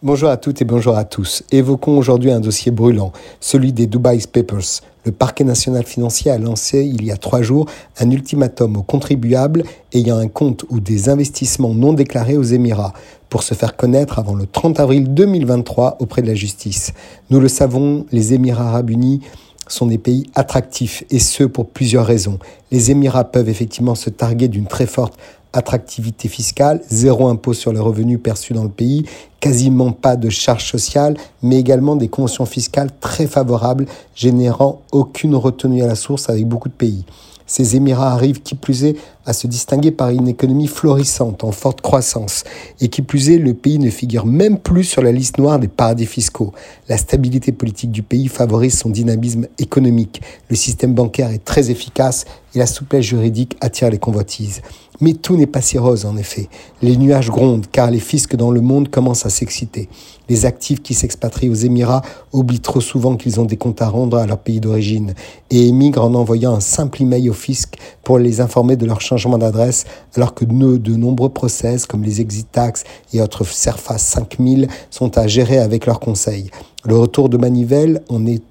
Bonjour à toutes et bonjour à tous. Évoquons aujourd'hui un dossier brûlant, celui des Dubai Papers. Le parquet national financier a lancé il y a trois jours un ultimatum aux contribuables ayant un compte ou des investissements non déclarés aux Émirats pour se faire connaître avant le 30 avril 2023 auprès de la justice. Nous le savons, les Émirats arabes unis sont des pays attractifs et ce pour plusieurs raisons. Les Émirats peuvent effectivement se targuer d'une très forte attractivité fiscale, zéro impôt sur les revenus perçus dans le pays, quasiment pas de charges sociales, mais également des conventions fiscales très favorables, générant aucune retenue à la source avec beaucoup de pays. Ces Émirats arrivent, qui plus est, à se distinguer par une économie florissante, en forte croissance. Et qui plus est, le pays ne figure même plus sur la liste noire des paradis fiscaux. La stabilité politique du pays favorise son dynamisme économique. Le système bancaire est très efficace et la souplesse juridique attire les convoitises. Mais tout n'est pas si rose en effet. Les nuages grondent car les fiscs dans le monde commencent à s'exciter. Les actifs qui s'expatrient aux Émirats oublient trop souvent qu'ils ont des comptes à rendre à leur pays d'origine et émigrent en envoyant un simple email au fisc pour les informer de leur changement d'adresse alors que de nombreux process comme les exit tax et autres Serfa 5000 sont à gérer avec leurs conseils. Le retour de manivelle en est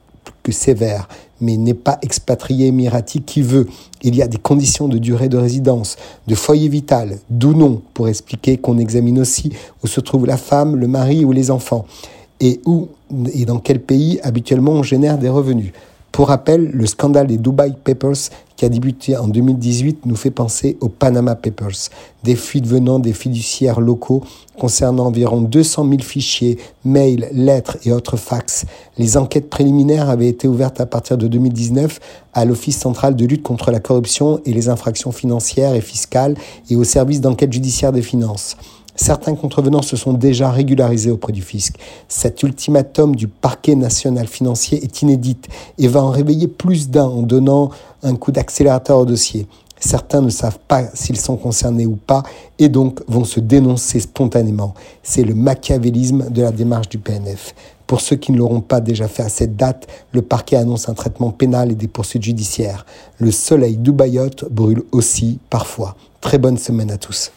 que sévère mais n'est pas expatrié émiratique qui veut. Il y a des conditions de durée de résidence, de foyer vital, d'où non, pour expliquer qu'on examine aussi où se trouve la femme, le mari ou les enfants, et où et dans quel pays habituellement on génère des revenus. Pour rappel, le scandale des Dubai Papers qui a débuté en 2018 nous fait penser aux Panama Papers, des fuites venant des fiduciaires locaux concernant environ 200 000 fichiers, mails, lettres et autres fax. Les enquêtes préliminaires avaient été ouvertes à partir de 2019 à l'Office central de lutte contre la corruption et les infractions financières et fiscales et au service d'enquête judiciaire des finances. Certains contrevenants se sont déjà régularisés auprès du fisc. Cet ultimatum du parquet national financier est inédite et va en réveiller plus d'un en donnant un coup d'accélérateur au dossier. Certains ne savent pas s'ils sont concernés ou pas et donc vont se dénoncer spontanément. C'est le machiavélisme de la démarche du PNF. Pour ceux qui ne l'auront pas déjà fait à cette date, le parquet annonce un traitement pénal et des poursuites judiciaires. Le soleil d'Ubayot brûle aussi parfois. Très bonne semaine à tous.